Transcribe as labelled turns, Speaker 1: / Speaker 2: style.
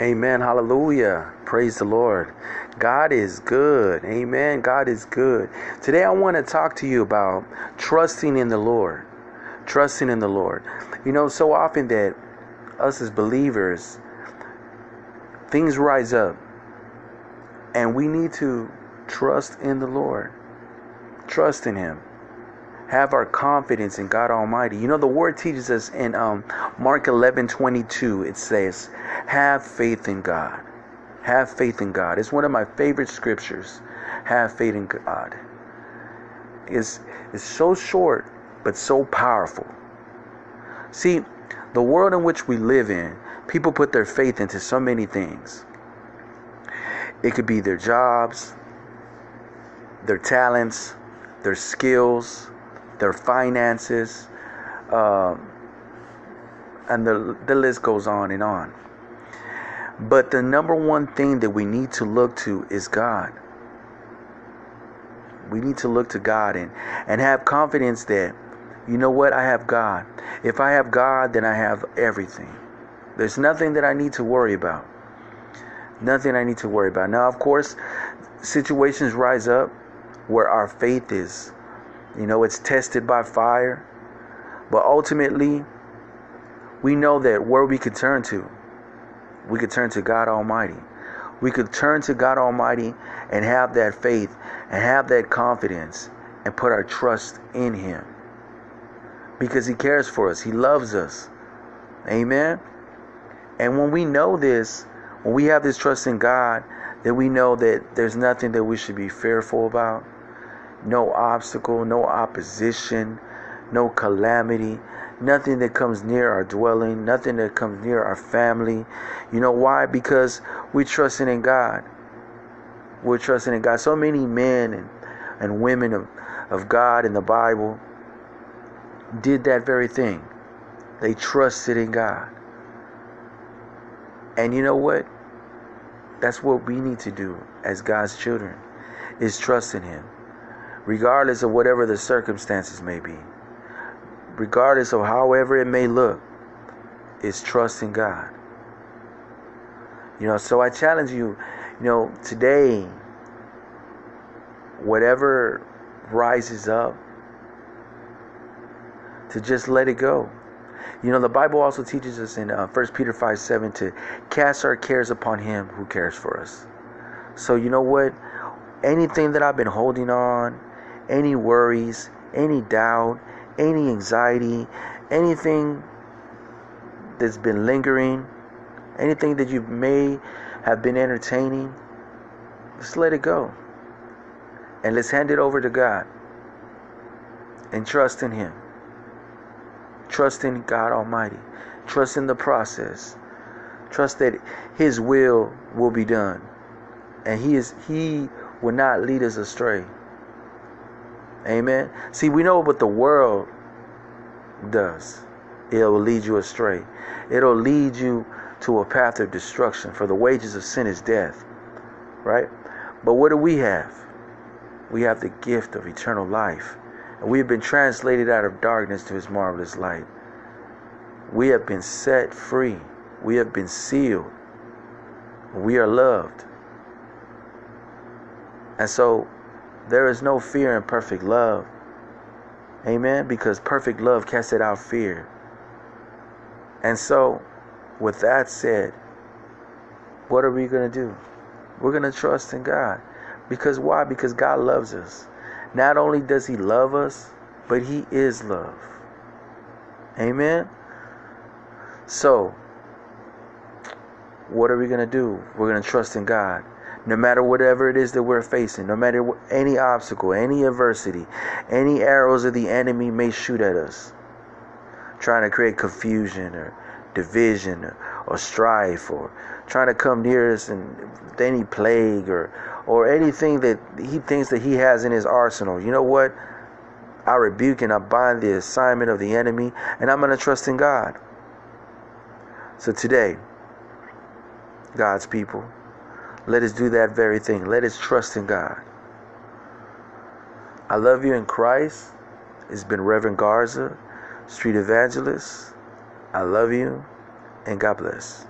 Speaker 1: Amen. Hallelujah. Praise the Lord. God is good. Amen. God is good. Today I want to talk to you about trusting in the Lord. Trusting in the Lord. You know, so often that us as believers, things rise up and we need to trust in the Lord. Trust in Him have our confidence in God Almighty. You know, the word teaches us in um, Mark 11 22, it says, Have faith in God. Have faith in God. It's one of my favorite scriptures. Have faith in God. It's, it's so short, but so powerful. See, the world in which we live in, people put their faith into so many things. It could be their jobs, their talents, their skills, their finances, um, and the, the list goes on and on. But the number one thing that we need to look to is God. We need to look to God and, and have confidence that, you know what, I have God. If I have God, then I have everything. There's nothing that I need to worry about. Nothing I need to worry about. Now, of course, situations rise up where our faith is you know, it's tested by fire. But ultimately, we know that where we could turn to, we could turn to God Almighty. We could turn to God Almighty and have that faith and have that confidence and put our trust in Him. Because He cares for us, He loves us. Amen. And when we know this, when we have this trust in God, then we know that there's nothing that we should be fearful about no obstacle, no opposition, no calamity, nothing that comes near our dwelling, nothing that comes near our family. You know why? Because we're trusting in God. We're trusting in God. So many men and, and women of, of God in the Bible did that very thing. They trusted in God. And you know what? That's what we need to do as God's children is trust in him regardless of whatever the circumstances may be, regardless of however it may look, is trusting God. You know, so I challenge you, you know, today, whatever rises up, to just let it go. You know, the Bible also teaches us in uh, 1 Peter 5 7 to cast our cares upon Him who cares for us. So, you know what? Anything that I've been holding on, any worries, any doubt, any anxiety, anything that's been lingering, anything that you may have been entertaining, just let it go. And let's hand it over to God. And trust in Him. Trust in God Almighty. Trust in the process. Trust that His will will be done. And He is He will not lead us astray. Amen. See, we know what the world does. It'll lead you astray. It'll lead you to a path of destruction. For the wages of sin is death. Right? But what do we have? We have the gift of eternal life. And we have been translated out of darkness to his marvelous light. We have been set free. We have been sealed. We are loved. And so there is no fear in perfect love. Amen. Because perfect love casts out fear. And so, with that said, what are we going to do? We're going to trust in God. Because why? Because God loves us. Not only does He love us, but He is love. Amen. So, what are we going to do? We're going to trust in God no matter whatever it is that we're facing, no matter any obstacle, any adversity, any arrows of the enemy may shoot at us, trying to create confusion or division or, or strife or trying to come near us and any plague or or anything that he thinks that he has in his arsenal. You know what? I rebuke and I bind the assignment of the enemy and I'm going to trust in God. So today, God's people, let us do that very thing. Let us trust in God. I love you in Christ. It's been Reverend Garza, Street Evangelist. I love you and God bless.